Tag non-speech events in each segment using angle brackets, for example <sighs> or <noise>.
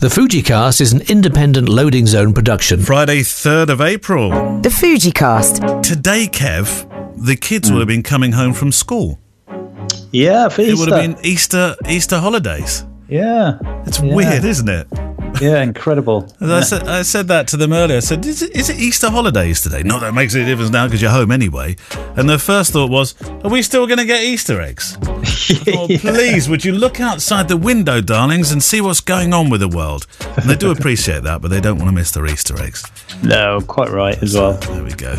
The Fujicast is an independent loading zone production. Friday, 3rd of April. The Fujicast. Today, Kev, the kids will have been coming home from school. Yeah, for It Easter. would have been Easter Easter holidays. Yeah, It's Yeah. weird, isn't it? Yeah, incredible. And I, said, I said that to them earlier. I said, is it, is it Easter holidays today? Not that it makes any difference now because you're home anyway. And their first thought was, are we still going to get Easter eggs? <laughs> Oh, please, would you look outside the window, darlings, and see what's going on with the world? And they do <laughs> appreciate that, but they don't want to miss their Easter eggs. No, quite right as well. There we go.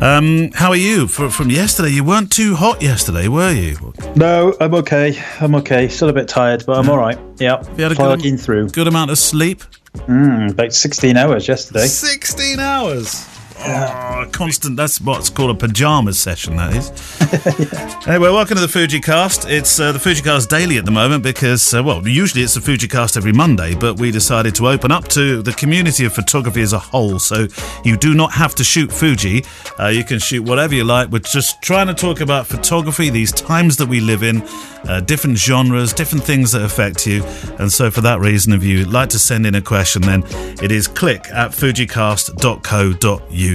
Um, how are you? For, from yesterday, you weren't too hot yesterday, were you? No, I'm okay. I'm okay. Still a bit tired, but I'm all right. Yeah, You had a plugging good, through. good amount of sleep? Mm, about 16 hours yesterday. 16 hours. Oh, constant. That's what's called a pajamas session, that is. <laughs> Anyway, welcome to the Fuji Cast. It's uh, the Fuji Cast daily at the moment because, uh, well, usually it's the Fuji Cast every Monday, but we decided to open up to the community of photography as a whole. So you do not have to shoot Fuji. Uh, you can shoot whatever you like. We're just trying to talk about photography, these times that we live in, uh, different genres, different things that affect you. And so, for that reason, if you'd like to send in a question, then it is click at fujicast.co.uk.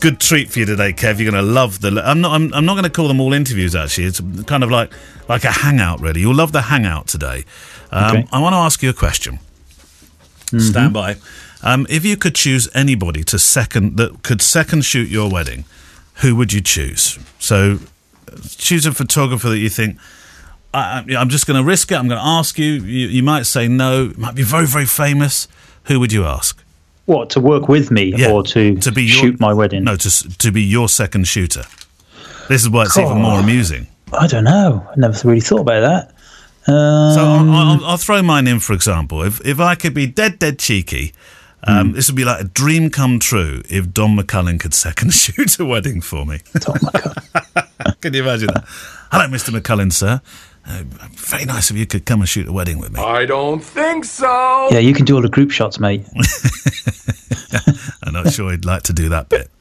Good treat for you today, Kev. You're going to love the. I'm not. I'm, I'm not going to call them all interviews. Actually, it's kind of like like a hangout. Really, you'll love the hangout today. Um, Okay. I want to ask you a question. Stand by. Um, if you could choose anybody to second that could second shoot your wedding, who would you choose? So, choose a photographer that you think. I, I'm just going to risk it. I'm going to ask you. you. You might say no. It might be very, very famous. Who would you ask? What, to work with me Yeah, or to, to be your- shoot my wedding? No, to to be your second shooter. This is why it's even more amusing. I don't know. I never really thought about that. Um, So I'll, I'll, I'll throw mine in, for example. If if I could be dead, dead cheeky, um, this would be like a dream come true if Don McCullin could second <laughs> shoot a wedding for me. Don God. <laughs> Can you imagine that? Hello, Mr. McCullin, sir. Uh, very nice if you could come and shoot a wedding with me. I don't think so. Yeah, you can do all the group shots, mate. <laughs> I'm not sure he'd like to do that bit. <laughs>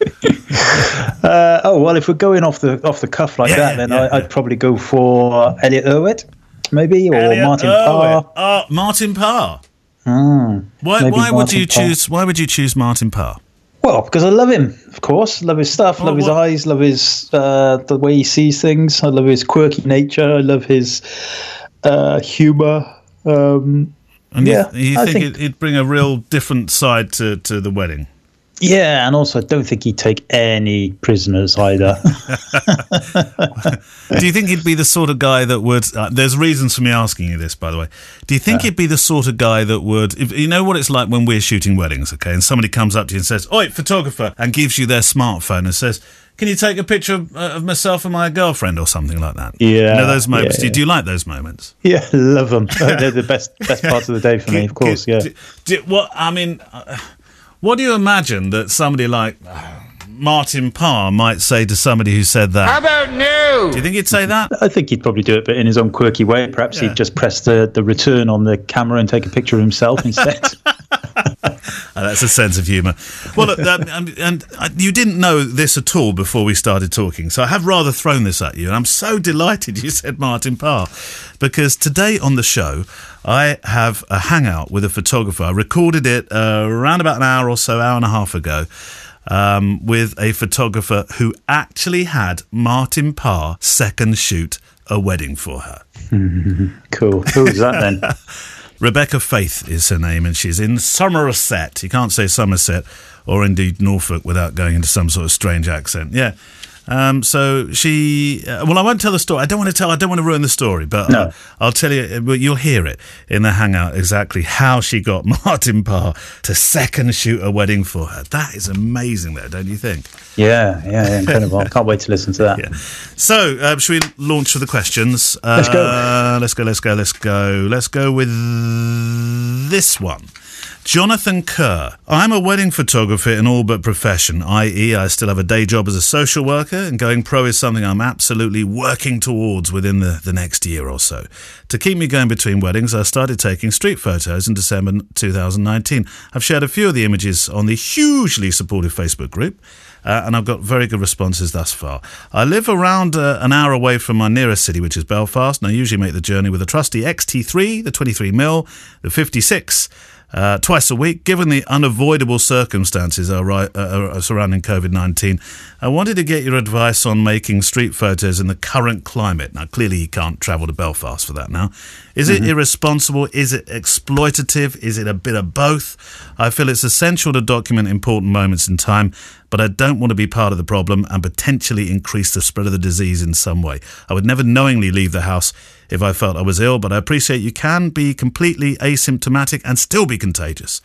Uh, oh well, if we're going off the off the cuff like Yeah, that, then yeah, I, yeah. I'd probably go for Elliott Erwitt, maybe, or Elliot Martin Irwin. Parr. Oh, Martin Parr. why maybe why would you Parr. choose? Why would you choose Martin Parr? Well, because I love him, of course. Love his stuff. Well, love his what- eyes. Love his uh, the way he sees things. I love his quirky nature. I love his uh, humor. Um, And Yeah, you, you think, think it, would bring a real different side to, to the wedding? Yeah, and also I don't think he'd take any prisoners either. <laughs> Do you think he'd be the sort of guy that would? Uh, there's reasons for me asking you this, by the way. Do you think he'd be the sort of guy that would? If, you know what it's like when we're shooting weddings, okay? And somebody comes up to you and says, "Oi, photographer," and gives you their smartphone and says, "Can you take a picture of, uh, of myself and my girlfriend or something like that?" Yeah, you know those moments. yeah, Do, you, do you like those moments? yeah, <laughs> love them. <laughs> They're the best best parts of the day for me, of course. Yeah. Do, do, what I mean, uh, what do you imagine that somebody like uh, Martin Parr might say to somebody who said that? How about no? do you think he'd say that? I think he'd probably do it, but in his own quirky way. Perhaps Yeah. he'd just press the, the return on the camera and take a picture of himself instead. <laughs> That's a sense of humour. Well, look, um, and uh, you didn't know this at all before we started talking, so I have rather thrown this at you, and I'm so delighted <laughs> you said Martin Parr, because today on the show I have a hangout with a photographer. I recorded it uh, around about an hour or so, hour and a half ago. Um, with a photographer who actually had Martin Parr second shoot a wedding for her. <laughs> cool. Who's that then? <laughs> Rebecca Faith is her name, and she's in Somerset. You can't say Somerset or indeed Norfolk without going into some sort of strange accent. Yeah. Um, so she, uh, well, I won't tell the story. I don't want to tell. I don't want to ruin the story, but No. uh, I'll tell you. uh, You'll hear it in the hangout exactly how she got <laughs> Martin Parr to second shoot a wedding for her. That is amazing, though, don't you think? Yeah, yeah, yeah, incredible. I can't wait to listen to that. Yeah. So, uh, should we launch with the questions? Uh, Let's go. Let's go. Let's go. Let's go. Let's go with this one. Jonathan Kerr. I'm a wedding photographer in all but profession, i.e., I still have a day job as a social worker, and going pro is something I'm absolutely working towards within the, the next year or so. To keep me going between weddings, I started taking street photos in December 2019. I've shared a few of the images on the hugely supportive Facebook group. Uh, and I've got very good responses thus far. I live around uh, an hour away from my nearest city, which is Belfast, and I usually make the journey with a trusty XT3, the 23 mil, the 56, uh, twice a week. Given the unavoidable circumstances uh, surrounding COVID 19, I wanted to get your advice on making street photos in the current climate. Now, clearly, you can't travel to Belfast for that now. Is mm-hmm. it irresponsible? Is it exploitative? Is it a bit of both? I feel it's essential to document important moments in time, but I don't want to be part of the problem and potentially increase the spread of the disease in some way. I would never knowingly leave the house if I felt I was ill, but I appreciate you can be completely asymptomatic and still be contagious.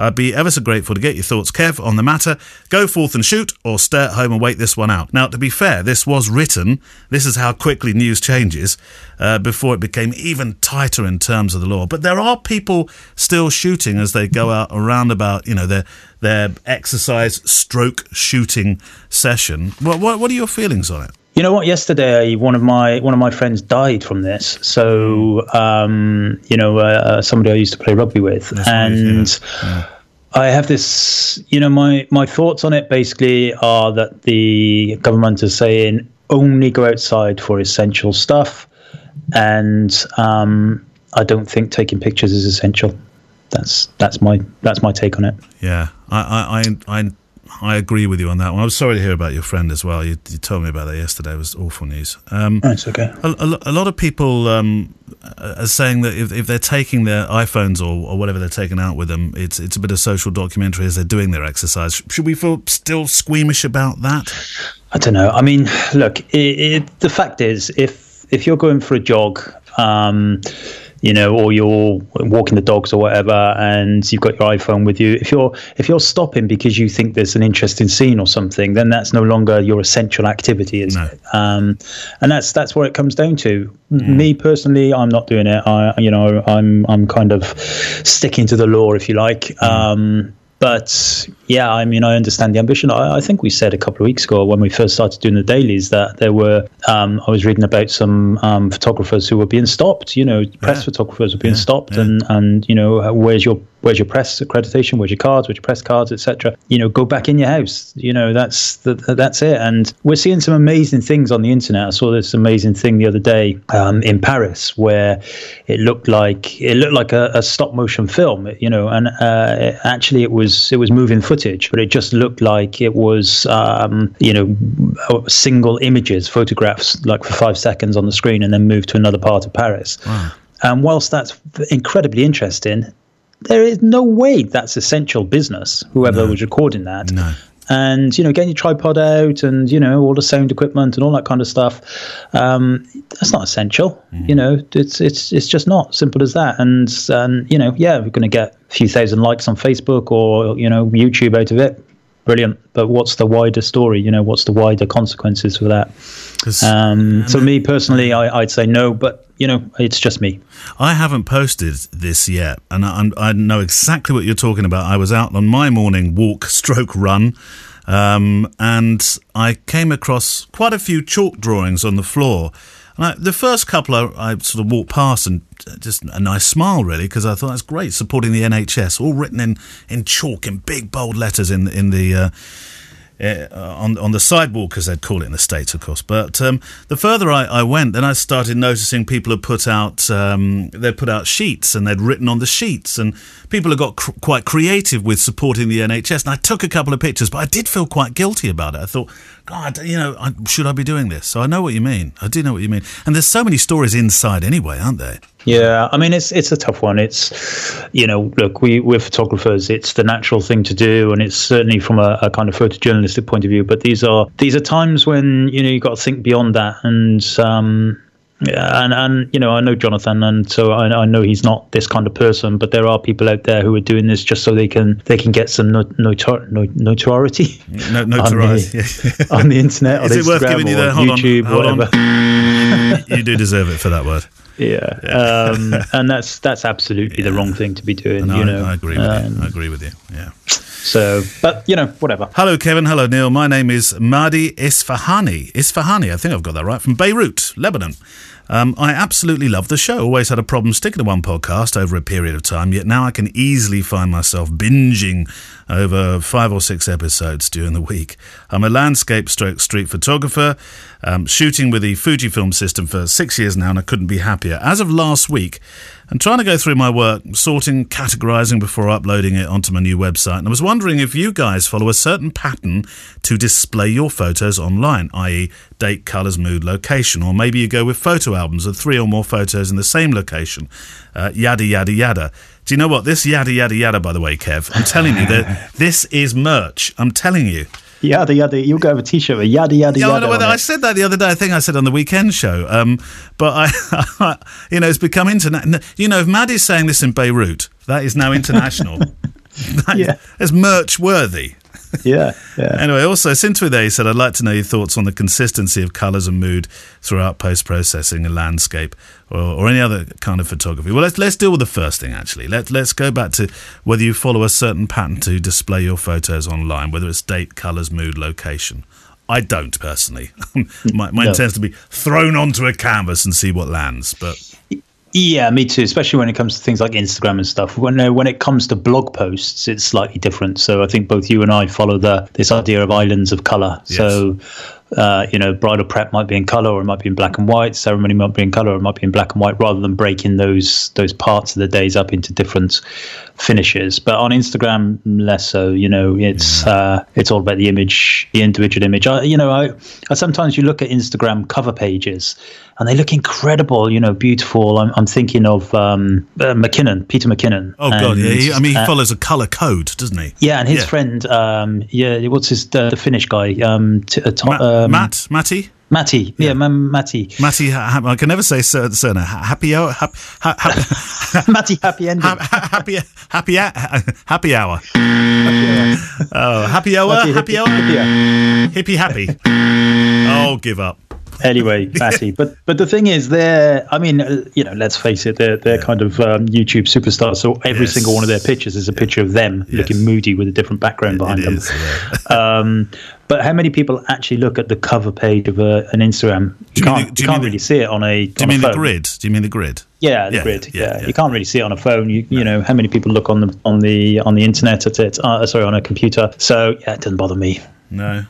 I'd be ever so grateful to get your thoughts, Kev, on the matter. Go forth and shoot, or stay at home and wait this one out. Now, to be fair, this was written, this is how quickly news changes, uh, before it became even tighter in terms of the law. But there are people still shooting as they go out around about, you know, their their exercise stroke shooting session. What, what, what are your feelings on it? You know what? Yesterday, one of my one of my friends died from this. So, um, you know, uh, uh somebody I used to play rugby with, That's and yeah. I have this. You know, my my thoughts on it basically are that the government is saying only go outside for essential stuff, and um, I don't think taking pictures is essential. That's that's my that's my take on it. Yeah, I I I I agree with you on that one. I was sorry to hear about your friend as well. You, you told me about that yesterday. It was awful news. Um, That's okay. A, a, a, lot of people um, are saying that if, if they're taking their iPhones or, or whatever they're taking out with them, it's it's a bit of social documentary as they're doing their exercise. Should we feel still squeamish about that? I don't know. I mean, look, it, it, the fact is, if if you're going for a jog, um, you know, or you're walking the dogs or whatever, and you've got your iPhone with you. If you're if you're stopping because you think there's an interesting scene or something, then that's no longer your essential activity, is no. it? Um, and that's that's where it comes down to. Mm. Me personally, I'm not doing it. I, you know, I'm I'm kind of sticking to the law, if you like. Mm. Um, but yeah, I mean, I understand the ambition. I, I, think we said a couple of weeks ago when we first started doing the dailies that there were. Um, I was reading about some um, photographers who were being stopped. You know, press yeah. photographers were being yeah. stopped, yeah. and and you know, where's your where's your press accreditation? Where's your cards? Where's your press cards, etc. You know, go back in your house. You know, that's the, that's it. And we're seeing some amazing things on the internet. I saw this amazing thing the other day um, in Paris where it looked like it looked like a, a stop motion film. You know, and uh, actually it was it was moving footage, but it just looked like it was um, you know single images, photographs, like for five seconds on the screen, and then moved to another part of Paris. Wow. And whilst that's incredibly interesting, there is no way that's essential business. Whoever no. was recording that. No. And you know, getting your tripod out, and you know, all the sound equipment and all that kind of stuff. Um, that's not essential. Mm. You know, it's it's it's just not simple as that. And and you know, yeah, we're going to get a few thousand likes on Facebook or you know YouTube out of it brilliant. But what's the wider story? You know, what's the wider consequences for that? Um, so me personally, I, would say no, but you know, it's just me. I haven't posted this yet, and I, I, know exactly what you're talking about. I was out on my morning walk, <laughs> stroke run, um, and I came across quite a few chalk drawings on the floor I, the first couple I, I, sort of walked past and just a nice smile really because I thought that's great supporting the NHS all written in, in chalk in big bold letters in in the uh, uh, on on the sidewalk, as they'd call it in the states, of course. But um, the further I, I, went, then I started noticing people had put out um, they'd put out sheets and they'd written on the sheets, and people had got cr- quite creative with supporting the NHS. And I took a couple of pictures, but I did feel quite guilty about it. I thought, God, you know, I, should I be doing this? So I know what you mean. I do know what you mean. And there's so many stories inside anyway, aren't there? Yeah, I mean it's it's a tough one. It's you know, look, we we're photographers. It's the natural thing to do, and it's certainly from a, a kind of photojournalistic point of view. But these are these are times when you know you got to think beyond that, and um, yeah, and and you know I know Jonathan, and so I, I, know he's not this kind of person. But there are people out there who are doing this just so they can they can get some notor- notor- notoriety, no, notoriety on, the, <laughs> on the internet. <laughs> Is it Instagram worth giving you the hold YouTube, on, hold whatever? On. <laughs> you do deserve it for that word. Yeah, um, <laughs> and that's that's absolutely the wrong thing to be doing. No, you I- know, I, agree with Um, you. I agree with you. Yeah. So, but you know, whatever. Hello, Kevin. Hello, Neil. My name is Mahdi Isfahani. Isfahani, I think I've got that right, from Beirut, Lebanon. Um, I absolutely love the show. Always had a problem sticking to one podcast over a period of time, yet now I can easily find myself binging over five or six episodes during the week. I'm a landscape stroke street photographer, um, shooting with the Fujifilm system for six years now, and I couldn't be happier. As of last week, I'm trying to go through my work, sorting, categorizing before uploading it onto my new website. And I was wondering if you guys follow a certain pattern to display your photos online, i.e., date, colors, mood, location, or maybe you go with photo albums of three or more photos in the same location, uh, yada, yada, yada. Do you know what? This yada, yada, yada, by the way, Kev, I'm telling you that <laughs> this is merch. I'm telling you. Yada yada. You'll go have a T-shirt with yada yada Yeah, I, yada. know I said that the other day. I think I said on the weekend show. Um, but I, <laughs> you know, it's become internet. You know, if Maddie's saying this in Beirut, that is now international. <laughs> That Yeah. it's merch worthy. Yeah, yeah. Anyway, also, since we're there, he said, I'd like to know your thoughts on the consistency of colours and mood throughout post processing and landscape or, or any other kind of photography. Well, let's, let's deal with the first thing, actually. Let, let's go back to whether you follow a certain pattern to display your photos online, whether it's date, colours, mood, location. I don't personally. <laughs> My, mine No. tends to be thrown onto a canvas and see what lands. But Yeah, me too. Especially when it comes to things like Instagram and stuff. When uh, when it comes to blog posts, it's slightly different. So I think both you and I follow the this idea of islands of color. So. Uh, you know, bridal prep might be in color, or it might be in black and white. Ceremony might be in color, or it might be in black and white, rather than breaking those those parts of the days up into different finishes. But on Instagram, less so. You know, it's uh, it's all about the image, the individual image. I, you know, I, I sometimes you look at Instagram cover pages, and they look incredible. You know, beautiful. I'm, I'm thinking of um, uh, McKinnon, Peter McKinnon. oh god, yeah. He, I mean, he uh, follows a colour code, doesn't he? yeah, and his Yeah. friend, um, yeah, what's his the Finnish guy, um, t- uh, Tom, Ma- um, Matt, Matty. Matty, yeah, Ma- Matty, Matty, ha- I can never say sur- surname. Ha- Happy hour, hap- <laughs> ha- Matty, happy ending. Ha- ha- happy happy hou- happy hour. Oh, happy hour, Matty, happy hippie- hour, hippie. hippie happy. <laughs> Oh, give up. Anyway, <laughs> Matty. But but the thing is, they're. I mean, uh, you know, let's face it, they're they're kind of um, YouTube superstars. So every Yes. single one of their pictures is a picture of them Yes. looking moody with a different background behind It them. is. Yeah. <laughs> Um, but how many people actually look at the cover page of a, an Instagram? You you can't, the- you can't really the- see it on a. Do you mean the grid? Do you mean the grid? Yeah, the Yeah, grid. yeah, Yeah, yeah. you can't really see it on a phone. You you know how many people look on the on the on the internet at it? Uh, sorry, on a computer. So yeah, it doesn't bother me. No.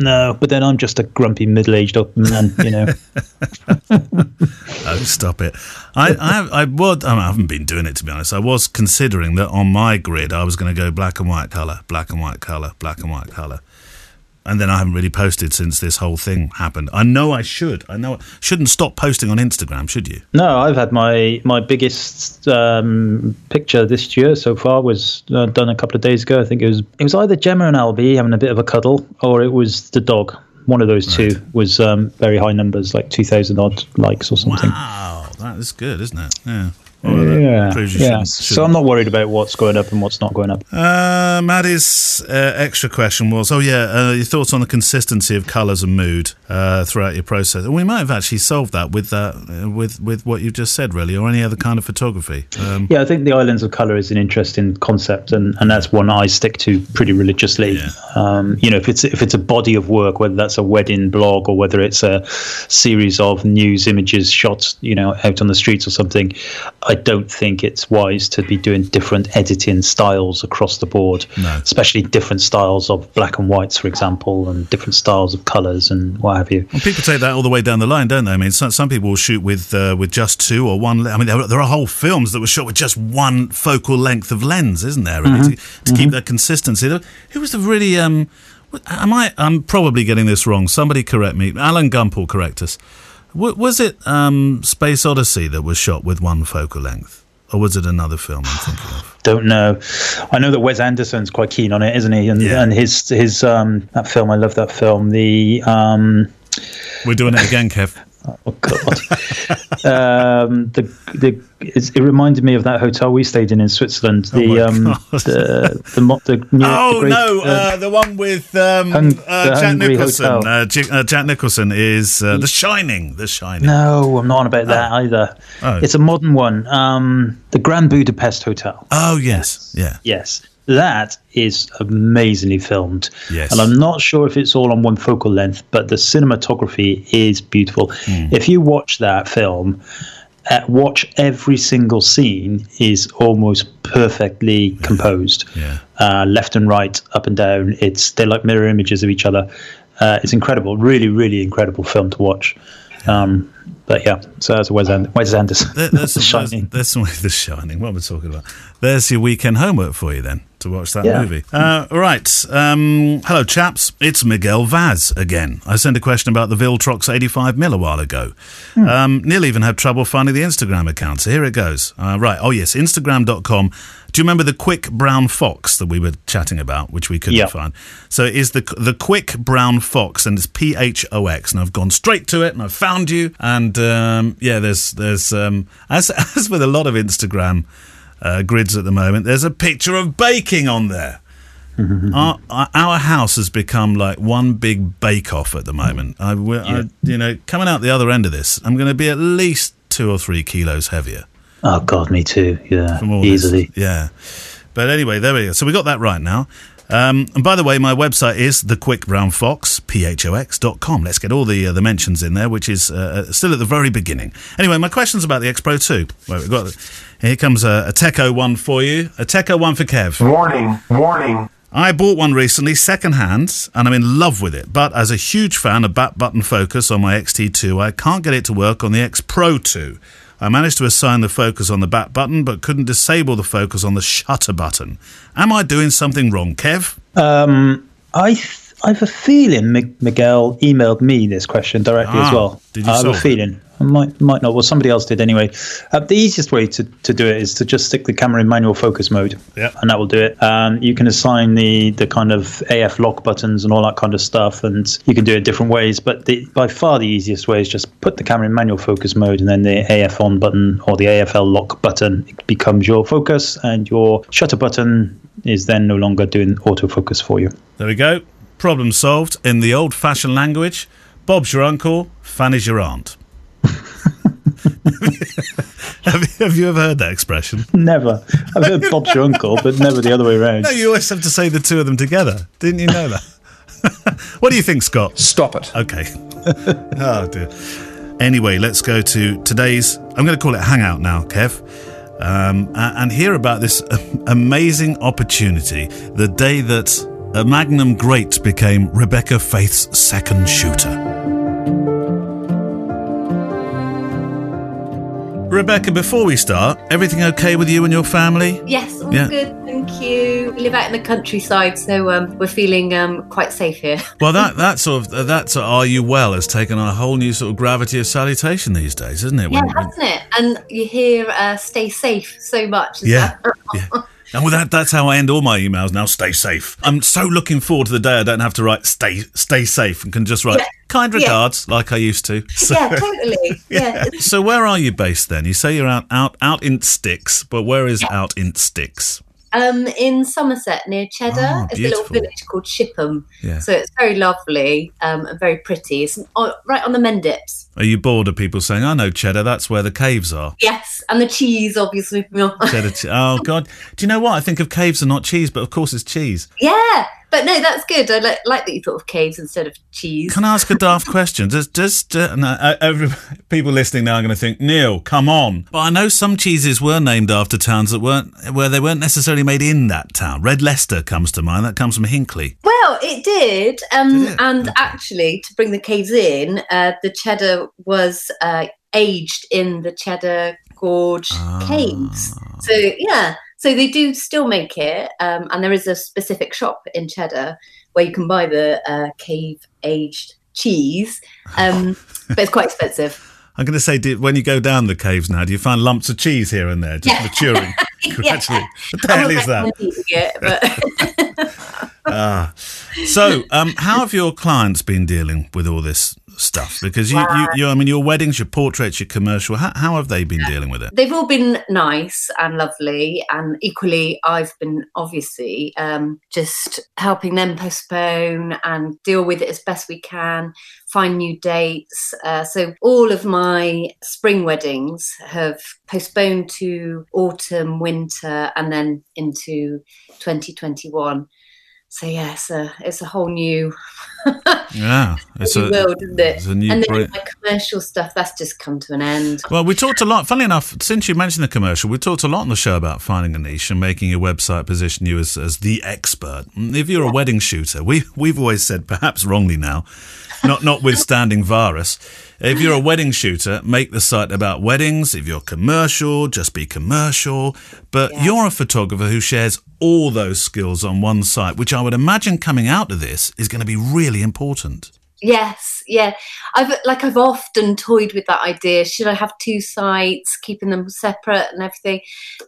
No, but then I'm just a grumpy middle-aged man, you know. <laughs> Oh, stop it. I, I, I, was, I, haven't been doing it to be honest. I was considering that on my grid I was going to go black and white colour, black and white colour, black and white colour. And then I haven't really posted since this whole thing happened. I know I should. I know I shouldn't stop posting on Instagram, should you? No, I've had my my biggest um, picture this year so far was uh, done a couple of days ago. I think it was it was either Gemma and Albie having a bit of a cuddle, or it was the dog. One of those two was um, very high numbers, like two thousand odd likes or something. Wow, that is good, isn't it? Yeah. Yeah, yeah. shouldn't- So I'm not worried about what's going up and what's not going up. Uh, Maddie's uh, extra question was, oh yeah, uh, your thoughts on the consistency of colours and mood uh, throughout your process. And we might have actually solved that with that, uh, with with what you've just said, really, or any other kind of photography. Um, Yeah, I think the Islands of Color is an interesting concept, and, and that's one I stick to pretty religiously. Yeah. Um, you know, if it's if it's a body of work, whether that's a wedding blog or whether it's a series of news images shot, you know, out on the streets or something, I don't think it's wise to be doing different editing styles across the board, No. especially different styles of black and whites, for example, and different styles of colors and what have you. Well, people take that all the way down the line, don't they? I mean, some, some people will shoot with uh, with just two or one. I mean, there, are- there are whole films that were shot with just one focal length of lens, isn't there? Really, to, to keep that consistency. Who was the really? Um, am I? I'm probably getting this wrong. Somebody correct me. Alan Gump will correct us. W- was it um, Space Odyssey that was shot with one focal length, or was it another film I'm thinking of? <sighs> Don't know. I know that Wes Anderson's quite keen on it, isn't he? And Yeah. and his his um that film, I love that film. The um We're doing it again, Kev. Oh god, um the the it reminded me of that hotel we stayed in in Switzerland. The Oh um, the the, mo- the, <laughs> new, Oh the great, no, uh, uh, the one with um, Hung- uh, Jack Nicholson. Hotel. Uh, uh, Jack Nicholson is uh, The Shining. The Shining. no, I'm not on about that either. Oh. It's a modern one. Um, the Grand Budapest Hotel. Oh yes, yeah. Yes, that is amazingly filmed. Yes. And I'm not sure if it's all on one focal length, but the cinematography is beautiful. Hmm. If you watch that film, uh, watch every single scene is almost perfectly composed. Yeah. Uh, left and right, up and down. It's they're like mirror images of each other. Uh, it's incredible, really, really incredible film to watch. Um, but yeah, so that's Wes, And- Wes Anderson. There- There's, <laughs> The there's, Shining. there's some The Shining. What am I talking about? There's your weekend homework for you then to watch that Yeah. movie. Uh, right. Um, hello, chaps. It's Miguel Vaz again. I sent a question about the Viltrox 85 mil a while ago. Um, Neil even had trouble finding the Instagram account. So here it goes. Uh, right. Oh, yes. Instagram.com. Do you remember the quick brown fox that we were chatting about, which we couldn't Yeah. find? So it is the the quick brown fox, and it's P H O X. And I've gone straight to it, and I've found you. And um, yeah, there's there's um, as <laughs> as with a lot of Instagram uh, grids at the moment, there's a picture of baking on there. <laughs> our, our house has become like one big bake off at the moment. I, we I, you know, coming out the other end of this, I'm going to be at least two or three kilos heavier. Oh God, me too. Yeah, from easily. This. Yeah. But anyway, there we go. So we got that right now. Um, and by the way, my website is the Quick Brown Fox, P-H-O-X.com. Let's get all the uh, the mentions in there, which is uh, still at the very beginning. Anyway, my question's about the X Pro 2. Well, we've got, here comes a, a Teco one for you. A Teco one for Kev. Warning, warning. I bought one recently, second hand, and I'm in love with it. But as a huge fan of back button focus on my XT2, I can't get it to work on the X Pro 2. I managed to assign the focus on the back button, but couldn't disable the focus on the shutter button. Am I doing something wrong, Kev? Um, I I have a feeling Mi- Miguel emailed me this question directly Ah, as well. did you I have a feeling. I might might not. Well, somebody else did anyway. Uh, the easiest way to, to do it is to just stick the camera in manual focus mode, Yep. and that will do it. Um, you can assign the the kind of AF lock buttons and all that kind of stuff, and you can do it different ways. But the, by far the easiest way is just put the camera in manual focus mode, and then the AF on button or the AFL lock button becomes your focus, and your shutter button is then no longer doing autofocus for you. There we go. Problem solved. In the old fashioned language, Bob's your uncle, Fanny's your aunt. <laughs> have, you, have you ever heard that expression? Never. I've heard Bob's your uncle, but never the other way around. No, you always have to say the two of them together. Didn't you know that? <laughs> what do you think, Scott? Stop it. Okay. <laughs> oh dear. Anyway, let's go to today's. I'm going to call it Hangout now, Kev, um, and hear about this amazing opportunity. The day that a Magnum Great became Rebecca Faith's second shooter. Rebecca, before we start, everything okay with you and your family? Yes, all Yeah. good, thank you. We live out in the countryside, so um, we're feeling um, quite safe here. <laughs> Well, that that sort of that sort of "Are you well?" has taken on a whole new sort of gravity of salutation these days, isn't it? yeah, When- hasn't it? And you hear uh, "stay safe" so much. Yeah, well. yeah. <laughs> And with that, that's how I end all my emails now. Stay safe. I'm so looking forward to the day I don't have to write "stay stay safe" and can just write Yeah. "kind Yeah. regards" like I used to. So, yeah, <laughs> totally. Yeah. <laughs> so where are you based then? You say you're out out out in sticks, but where is out in sticks? Um, in Somerset near Cheddar, Ah, it's a little village called Shipham. Yeah. So it's very lovely um, and very pretty. It's right on the Mendips. Are you bored of people saying, "I know Cheddar, that's where the caves are"? Yes, and the cheese, obviously. <laughs> Cheddar. Che- oh God! Do you know what? I think of caves are not cheese, but of course it's cheese. yeah, but no, that's good. I li- like that you thought of caves instead of cheese. Can I ask a daft <laughs> question? Just, just uh, no, uh, every, people listening now are going to think, Neil, come on. But I know some cheeses were named after towns that weren't where they weren't necessarily made in that town. Red Leicester comes to mind. That comes from Hinckley. Well, it did. Um, Did it? And Okay. actually, to bring the caves in, uh, the cheddar was uh, aged in the Cheddar Gorge Ah. caves. So, yeah. So they do still make it. Um, and there is a specific shop in Cheddar where you can buy the uh, cave aged cheese. Um, <laughs> but it's quite expensive. I'm going to say, did, when you go down the caves now, do you find lumps of cheese here and there, just Yeah. maturing <laughs> gradually? What the hell is that? it, <laughs> Ah, So, um, how have your clients been dealing with all this stuff? Because you, you, you I mean, your weddings, your portraits, your commercial. How, how have they been dealing with it? They've all been nice and lovely, and equally, I've been obviously um, just helping them postpone and deal with it as best we can, find new dates. Uh, so, all of my spring weddings have postponed to autumn, winter, and then into 2021. So yeah, it's a it's a whole new <laughs> Yeah, it's new a, world, isn't it? it's a new and then my commercial stuff that's just come to an end. Well, we talked a lot. Funnily enough, since you mentioned the commercial, we talked a lot on the show about finding a niche and making your website position you as, as the expert. If you're a wedding shooter, we we've always said, perhaps wrongly now, not notwithstanding virus, if you're a wedding shooter, make the site about weddings. If you're commercial, just be commercial. But Yeah. you're a photographer who shares all those skills on one site, which I would imagine coming out of this is going to be really important. Yes, yeah. I've like I've often toyed with that idea. Should I have two sites, keeping them separate and everything?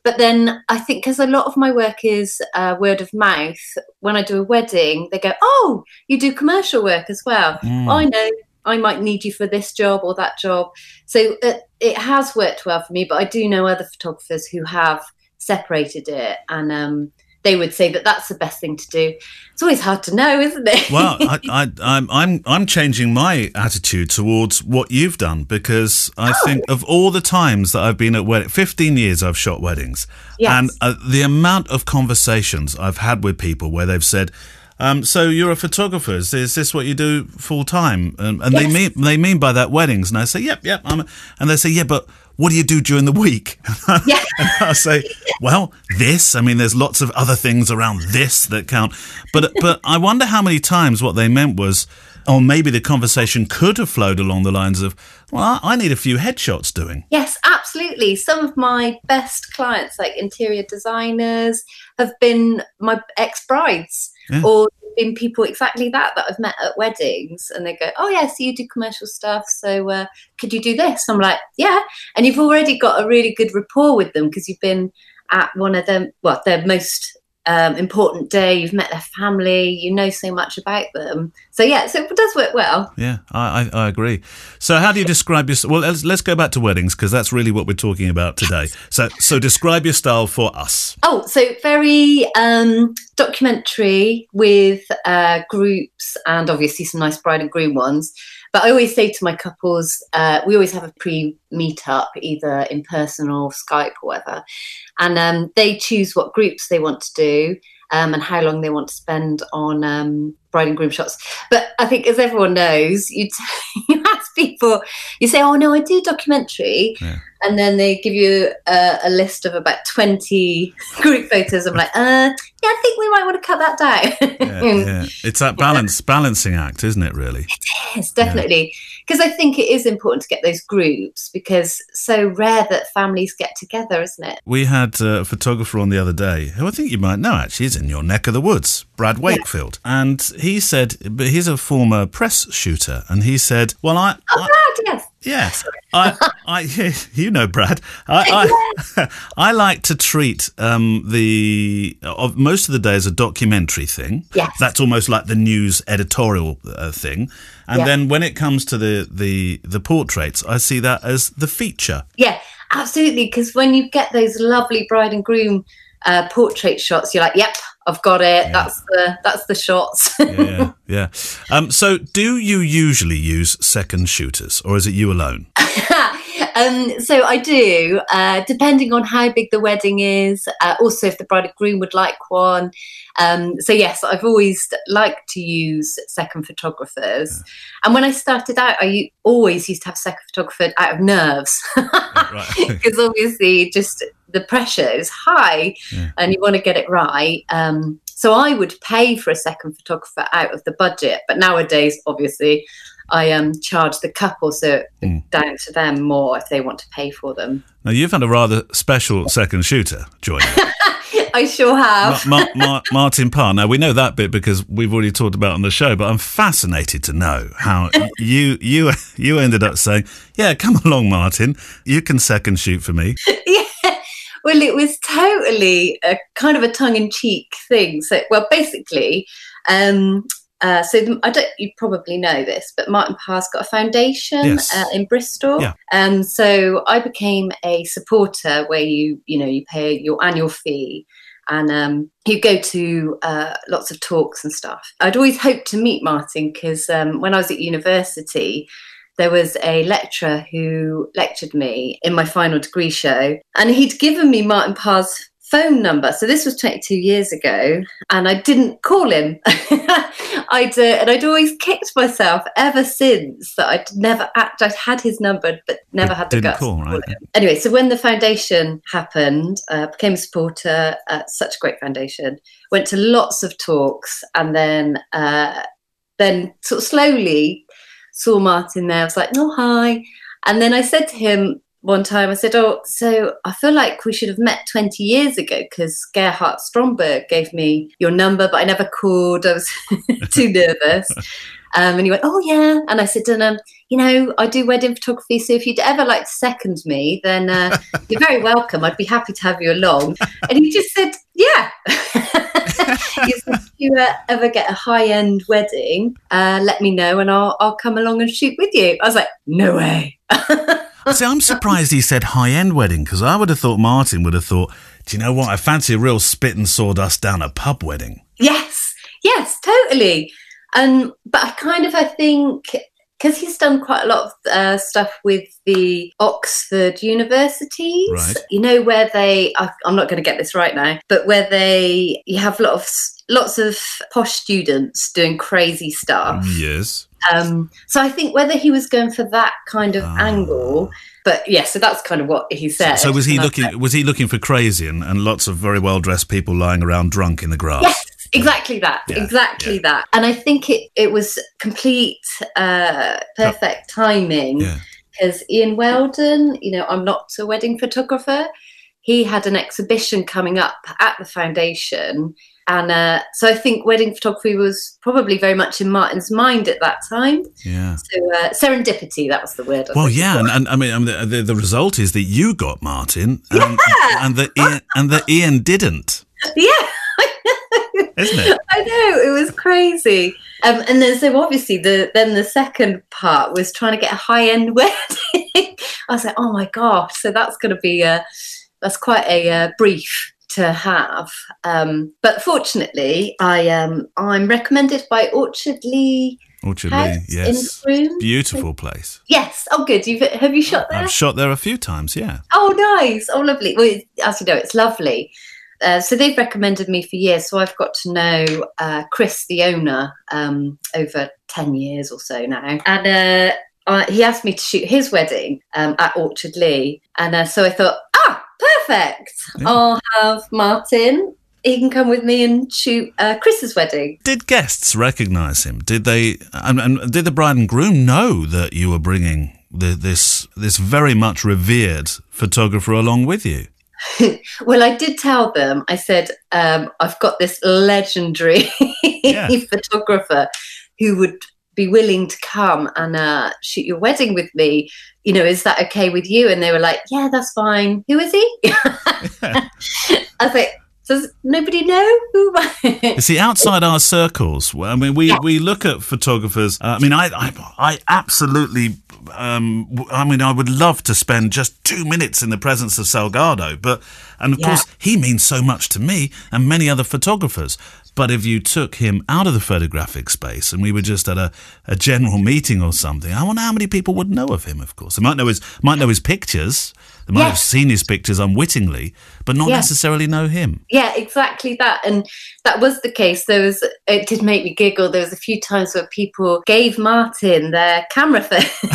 But then I think because a lot of my work is uh, word of mouth. When I do a wedding, they go, "Oh, you do commercial work as well." I know. I might need you for this job or that job. So it, it has worked well for me. But I do know other photographers who have separated it, and um, they would say that that's the best thing to do. It's always hard to know, isn't it? Well, <laughs> I, I, I'm, I'm, I'm changing my attitude towards what you've done because I Oh. think of all the times that I've been at wedding, 15 years I've shot weddings, Yes. and uh, the amount of conversations I've had with people where they've said, um, "So you're a photographer? Is, is this what you do full time?" Um, and they mean they mean by that weddings, and I say, "Yep, yep." I'm a, and they say, "Yeah, but." What do you do during the week? <laughs> Yeah. And I say, well, this. I mean, there's lots of other things around this that count, but but I wonder how many times what they meant was, or maybe the conversation could have flowed along the lines of, well, I I need a few headshots doing. Yes, absolutely. Some of my best clients, like interior designers, have been my ex brides Yeah. or been people exactly that that I've met at weddings. And they go, Oh, yeah, so you do commercial stuff. So uh, could you do this? I'm like, Yeah. And you've already got a really good rapport with them because you've been at one of them, well, their most um, important day. You've met their family. You know so much about them. So, yeah, so it does work well. Yeah, I, I, I agree. So, how do you describe your? Well, let's, let's go back to weddings because that's really what we're talking about today. So, so describe your style for us. Oh, so very um, documentary with uh, groups and obviously some nice bride and groom ones. But I always say to my couples, uh, we always have a pre meetup, either in person or Skype or whatever. And um, they choose what groups they want to do um, and how long they want to spend on um, bride and groom shots. But I think, as everyone knows, you, t- <laughs> you ask people, you say, Oh, no, I do documentary. Yeah. And then they give you a, a list of about 20 <laughs> group photos. I'm like, uh, yeah, I think we might want to cut that down. Yeah, yeah. It's that <laughs> balance balancing act, isn't it? Really. yes, definitely. Because I think it is important to get those groups because so rare that families get together, isn't it? We had a photographer on the other day who I think you might know actually is in your neck of the woods, Brad Wakefield. And he said, but he's a former press shooter. And he said, well, I, Oh, I Brad, yes. Yeah, <laughs> I, I, you know, Brad, I, I, <laughs> I like to treat um, the of most of the day as a documentary thing. Yes. that's almost like the news editorial uh, thing. And Yeah. then when it comes to the, the the portraits, I see that as the feature. Yeah, absolutely. Because when you get those lovely bride and groom uh, portrait shots, you're like, yep, I've got it. That's the that's the shots. <laughs> yeah, yeah. Um, so, do you usually use second shooters, or is it you alone? <laughs> um, so I do, uh, depending on how big the wedding is. Uh, also, if the bride and groom would like one. Um, so yes, I've always liked to use second photographers. And when I started out, I always used to have second photographer out of nerves Right. <laughs> because obviously just the pressure is high Yeah. and you want to get it right. Um, so I would pay for a second photographer out of the budget, but nowadays, obviously, I um, charge the couple, so it's down to them more if they want to pay for them. Now, you've had a rather special second shooter join. <laughs> I sure have. Ma- Ma- Ma- <laughs> Martin Parr. Now we know that bit because we've already talked about it on the show. But I'm fascinated to know how you you you ended up saying, "Yeah, come along, Martin. You can second shoot for me." <laughs> yeah. well, it was totally a kind of a tongue-in-cheek thing. So, well, basically, um, uh, so the, I don't. You probably know this, but Martin Parr's got a foundation Yes. uh, in Bristol. Yeah. Um, so I became a supporter, where you you know you pay your annual fee, and um, you go to uh, lots of talks and stuff. I'd always hoped to meet Martin because um, when I was at university, there was a lecturer who lectured me in my final degree show, and he'd given me Martin Parr's phone number. So this was 22 years ago, and I didn't call him. <laughs> I'd uh, and I'd always kicked myself ever since that I'd never act. I'd had his number, but never had the guts. call, to right? Anyway, so when the foundation happened, uh, became a supporter at such a great foundation. Went to lots of talks, and then uh, then sort of slowly saw Martin there. I was like, oh, hi. And then I said to him one time, I said, oh, so I feel like we should have met 20 years ago because Gerhard Stromberg gave me your number, but I never called. I was <laughs> too nervous. <laughs> Um, and he went, oh, yeah. And I said, and, um, you know, I do wedding photography. So if you'd ever like to second me, then uh, <laughs> you're very welcome. I'd be happy to have you along. And he just said, yeah. he said, if you uh, ever get a high end wedding, uh, let me know and I'll, I'll come along and shoot with you. I was like, no way. See, I'm surprised he said high end wedding because I would have thought Martin would have thought, do you know what? I fancy a real spit and sawdust down a pub wedding. Yes, yes, totally. Um, but I kind of, I think, because he's done quite a lot of uh, stuff with the Oxford universities, Right. you know, where they, I, I'm not going to get this right now, but where they, you have a lot of, lots of posh students doing crazy stuff. Yes. Um, so I think whether he was going for that kind of Ah. angle, but yeah, so that's kind of what he said. So was he And looking? Was he looking for crazy and, and lots of very well dressed people lying around drunk in the grass? Yes, exactly that. Yeah, exactly yeah. that. And I think it it was complete uh, perfect timing Yeah. because Ian Weldon, you know, I'm not a wedding photographer. He had an exhibition coming up at the foundation. And uh, so I think wedding photography was probably very much in Martin's mind at that time. Yeah. So uh, serendipity, that was the word. I Well, yeah, and, and I mean, I mean the, the, result is that you got Martin, and, and that Ian, and that Ian didn't, <laughs> yeah. isn't it? <laughs> I know it was crazy. Um, and then so obviously the then the second part was trying to get a high end <laughs> wedding. I was like, oh my gosh, so that's going to be a that's quite a uh, brief to have. Um, but fortunately, I um I'm recommended by Orchardleigh Orchard House Lee, yes, beautiful place. Yes. Oh, good. You've have you shot there? I've shot there a few times. Yeah. Oh, nice. Oh, lovely. Well, as you know, it's lovely. Uh, so they've recommended me for years. So I've got to know uh, Chris, the owner, um, over 10 years or so now. And uh, I, he asked me to shoot his wedding um, at Orchardleigh. And uh, so I thought, ah, perfect. Yeah. I'll have Martin. He can come with me and shoot uh, Chris's wedding. Did guests recognise him? Did they? And, and did the bride and groom know that you were bringing the, this this very much revered photographer along with you? <laughs> Well, I did tell them. I said, um, I've got this legendary Yeah. <laughs> photographer who would be willing to come and uh, shoot your wedding with me. You know, is that okay with you? And they were like, Yeah, that's fine. Who is he? <laughs> I was like, Does nobody know who? You see, outside our circles, I mean, we, we look at photographers. Uh, I mean, I I, I absolutely. Um, I mean, I would love to spend just two minutes in the presence of Salgado, but and of Yeah. course he means so much to me and many other photographers. But if you took him out of the photographic space and we were just at a, a general meeting or something, I wonder how many people would know of him. Of course, they might know his might know his pictures. They might have seen his pictures unwittingly, but not Yeah. necessarily know him. yeah, exactly that. And that was the case. There was, it did make me giggle. There was a few times where people gave Martin their camera phone <laughs>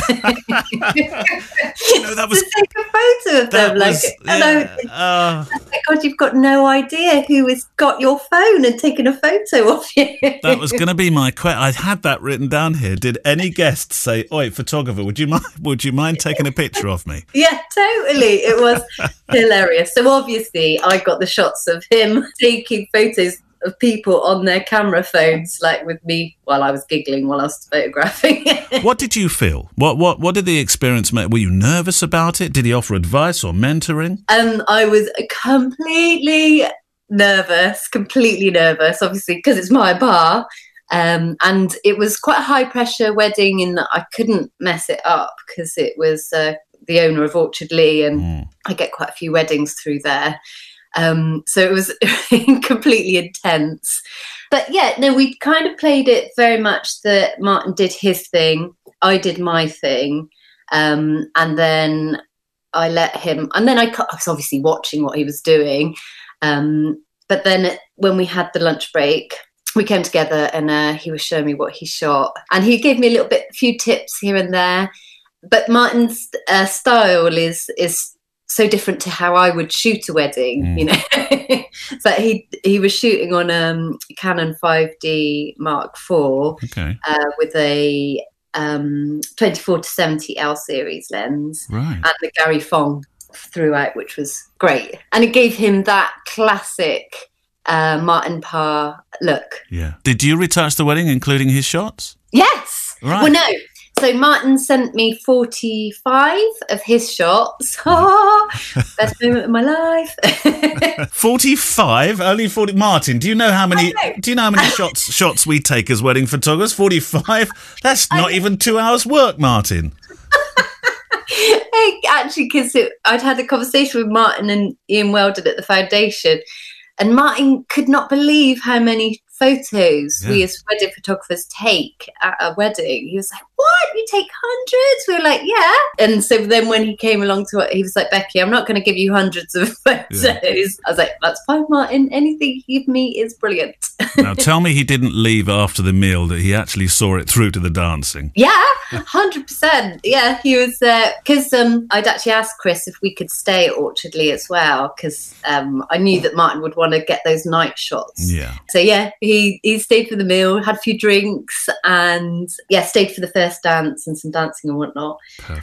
You know, that was to take a photo of them. Like, was I yeah, uh, my God, you've got no idea who has got your phone and taken a photo of you. That was going to be my question. I had that written down here. Did any guests say, "Oi, photographer, would you mind? <laughs> Would you mind taking a picture of me?" yeah, totally. It was <laughs> hilarious. So obviously, I got the shots of him taking photos of people on their camera phones, like with me while I was giggling while I was photographing. <laughs> What did you feel? What what what did the experience make? Were you nervous about it? Did he offer advice or mentoring? um, I was completely nervous, completely nervous, obviously, because it's my bar. Um, and it was quite a high pressure wedding in that I couldn't mess it up because it was uh, the owner of Orchardleigh, and Mm. I get quite a few weddings through there. Um, so it was <laughs> completely intense. But yeah, no, we kind of played it very much that Martin did his thing, I did my thing, um, and then I let him. And then I, I was obviously watching what he was doing. Um, but then when we had the lunch break, we came together and uh, he was showing me what he shot, and he gave me a little bit, few tips here and there. But Martin's uh, style is is so different to how I would shoot a wedding, Mm. you know. <laughs> but he he was shooting on um, Canon 5D Mark IV Okay, uh, with a um, 24 to 70 L series lens right. and the Gary Fong throughout, which was great. And it gave him that classic uh, Martin Parr look. Yeah. Did you retouch the wedding, including his shots? Yes. Right. Well, no. So Martin sent me 45 of his shots. <laughs> Best moment of my life. <laughs> Forty-five, only forty. Martin, do you know how many? Do you know how many <laughs> shots shots we take as wedding photographers? Forty-five. That's not even two hours' work, Martin. Hey, actually, because I'd had a conversation with Martin and Ian Weldon at the foundation, and Martin could not believe how many photos we as wedding photographers take at a wedding. He was like, "What? You take hundreds? We were like, "Yeah." And so then when he came along to it, he was like, "Becky, I'm not going to give you hundreds of <laughs> photos." I was like, "That's fine, Martin. Anything you give me is brilliant." <laughs> Now tell me he didn't leave after the meal; that he actually saw it through to the dancing. Yeah, hundred percent. Yeah, he was there because um, I'd actually asked Chris if we could stay at Orchardleigh as well because um, I knew that Martin would want to get those night shots. Yeah. So yeah, he he stayed for the meal, had a few drinks, and yeah, stayed for the first dance and some dancing and whatnot.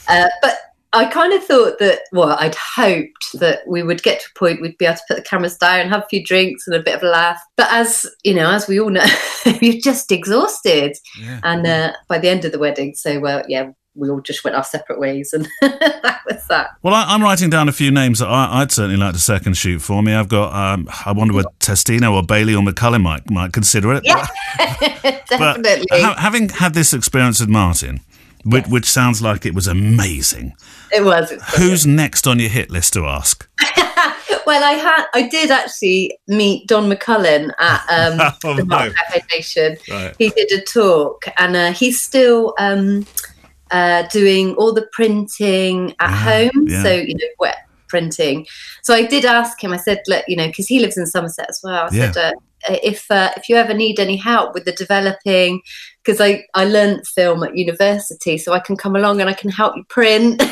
Uh, but I kind of thought that, well, I'd hoped that we would get to a point we'd be able to put the cameras down, have a few drinks and a bit of a laugh. But as you know, as we all know, <laughs> you're just exhausted. Yeah. And uh, by the end of the wedding, so well, yeah, we all just went our separate ways, and <laughs> that was that. Well, I, I'm writing down a few names that I, I'd certainly like to second shoot for me. I've got. Um, I wonder whether Testino or Bailey or McCullin might might consider it. Yeah, <laughs> But <laughs> definitely. ha- having had this experience with Martin, which, which sounds like it was amazing, it was. it was who's next on your hit list to ask? well, I had, I did actually meet Don McCullin at um, Oh, the Mark no. Foundation. Right. He did a talk, and uh, he's still um, uh, doing all the printing at Ah, home. yeah. So you know, wet printing. So I did ask him. I said, "Look, you know, because he lives in Somerset as well." I Yeah. said, uh, "If uh, if you ever need any help with the developing." Because I, I learned film at university, so I can come along and I can help you print.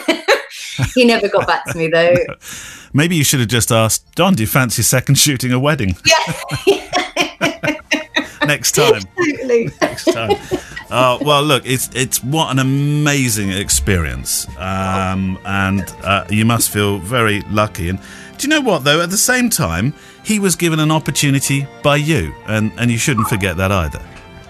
<laughs> he never got back to me though. <laughs> Maybe you should have just asked Don. Do you fancy second shooting a wedding Yeah, <laughs> next time? totally. next time. Uh, well, look, it's it's what an amazing experience, um, and uh, you must feel very lucky. And do you know what though? At the same time, he was given an opportunity by you, and and you shouldn't forget that either.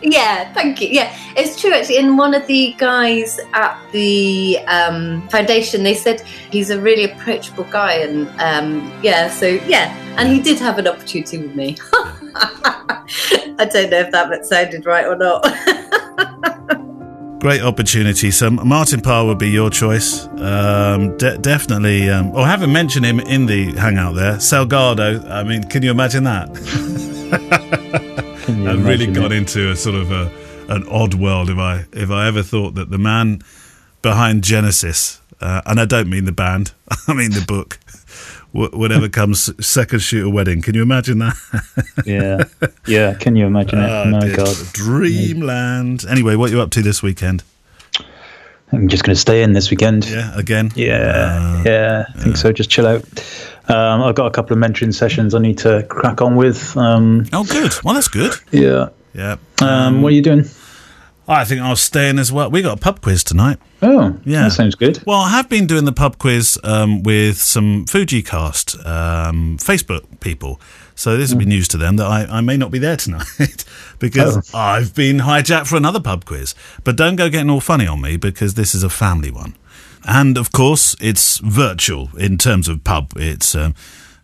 Yeah, thank you. Yeah, it's true actually. And one of the guys at the um, foundation, they said he's a really approachable guy, and um, yeah, so yeah, and he did have an opportunity with me. <laughs> I don't know if that sounded right or not. <laughs> Great opportunity. So Martin Parr would be your choice. Um, de- definitely. Um, or haven't mentioned him in the hangout there. Salgado. I mean, can you imagine that? You <laughs> I've really imagine got it? into a sort of a, an odd world if I if I ever thought that the man behind Genesis, uh, and I don't mean the band, <laughs> I mean the book, w- would ever come s- second shoot a wedding. Can you imagine that? <laughs> Yeah, yeah. Can you imagine it? Oh, My dear. God, dreamland. Anyway, what are you up to this weekend? I'm just going to stay in this weekend. Yeah, again. Yeah, Uh, yeah, I think so. Just chill out. Um, I've got a couple of mentoring sessions I need to crack on with. Um, Oh, good. Well, that's good. yeah. Yeah. Um, what are you doing? I think I'll stay in as well. We got a pub quiz tonight. Oh, Yeah. that sounds good. Well, I have been doing the pub quiz um, with some FujiCast um, Facebook people. So this will be news to them that I, I may not be there tonight <laughs> because I've been hijacked for another pub quiz. But don't go getting all funny on me because this is a family one. And of course, it's virtual in terms of pub. It's um,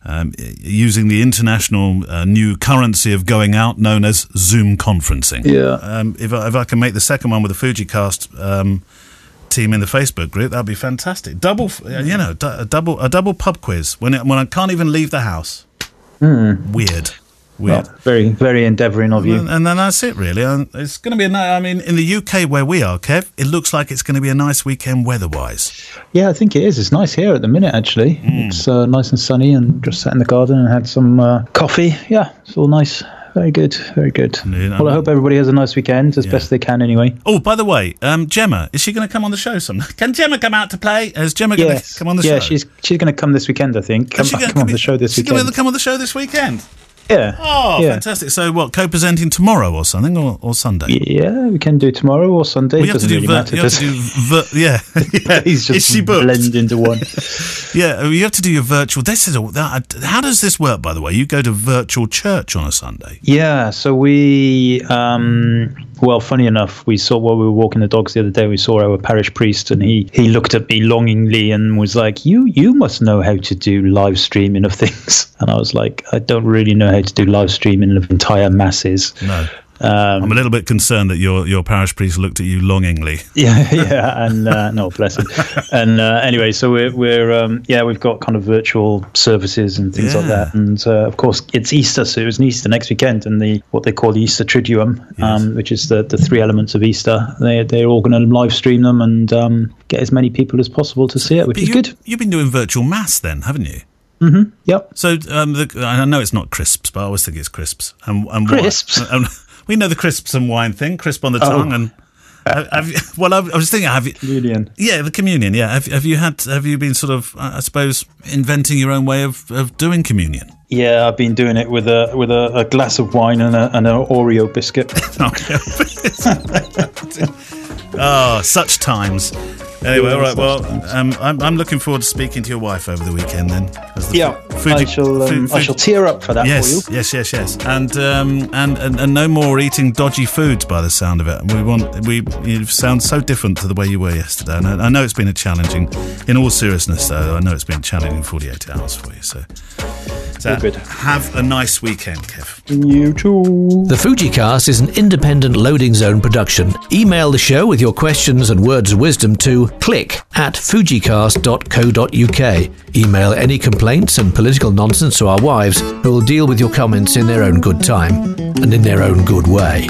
um, using the international uh, new currency of going out known as Zoom conferencing. Yeah. Um, if, I, if I can make the second one with the FujiCast um, team in the Facebook group, that'd be fantastic. Double, uh, you know, a double a double pub quiz when it, when I can't even leave the house. Weird, weird. Well, very, very endeavouring of you. And, and then that's it, really. And it's going to be a nice. I mean, in the UK where we are, Kev, it looks like it's going to be a nice weekend weather-wise. Yeah, I think it is. It's nice here at the minute, actually. Hmm. It's uh, nice and sunny, and just sat in the garden and had some uh, coffee. Yeah, it's all nice. Very good, very good. Yeah, well, I hope everybody has a nice weekend, as Yeah. best they can, anyway. Oh, by the way, um, Gemma, is she going to come on the show? Some <laughs> can Gemma come out to play? Is Gemma going to Yes, come on the yeah, show? she's she's going to come this weekend, I think. Come, gonna come on be- the show this she's weekend. going to come on the show this weekend. Yeah. Oh, yeah. fantastic! So, what co-presenting tomorrow or something, or, or Sunday? Yeah, we can do tomorrow or Sunday. Well, it you have to do, really you have to do, vir- yeah, <laughs> yeah. He's <laughs> just is she booked? blend into one. <laughs> Yeah, you have to do your virtual. This is that, how does this work? By the way, you go to virtual church on a Sunday. Yeah, so we, um, well, funny enough, we saw while we were walking the dogs the other day, we saw our parish priest, and he he looked at me longingly and was like, "You you must know how to do live streaming of things." <laughs> And I was like, "I don't really know how to do live streaming of entire masses." No, Um, I'm a little bit concerned that your your parish priest looked at you longingly. <laughs> yeah, yeah, and uh, no, bless him. <laughs> And uh, anyway, so we're we're um, yeah, we've got kind of virtual services and things like that, and uh, of course it's Easter, so it was an Easter next weekend, and the what they call the Easter Triduum, um, which is the the three elements of Easter. They they're all going to live stream them and um, get as many people as possible to see it, which But is you, good. You've been doing virtual mass then, haven't you? Yep. So um, the, I know it's not crisps, but I always think it's crisps. And, and. Crisps? And- and we know the crisps and wine thing, crisp on the Oh. tongue, and have, have <laughs> well, I, was thinking, have you? Julian. Yeah, the communion. Yeah, have, have you had? Have you been sort of, I suppose, inventing your own way of, of doing communion? Yeah, I've been doing it with a with a, a glass of wine and a and <laughs> an Oreo biscuit. <laughs> oh, such times. Anyway, all right. Well, um, I'm, I'm looking forward to speaking to your wife over the weekend. Then, the yeah, I shall um, I shall tear up for that for you. Yes, yes, yes, yes, and, um, and and and no more eating dodgy foods by the sound of it. We want we you sound so different to the way you were yesterday. And I, I know it's been a challenging. In all seriousness, though, I know it's been challenging 48 hours for you. So, so Good. have a nice weekend, Kev. You too. The FujiCast is an independent loading zone production. Email the show with your questions and words of wisdom to click at fujicast.co.uk. Email any complaints and political nonsense to our wives, who will deal with your comments in their own good time and in their own good way.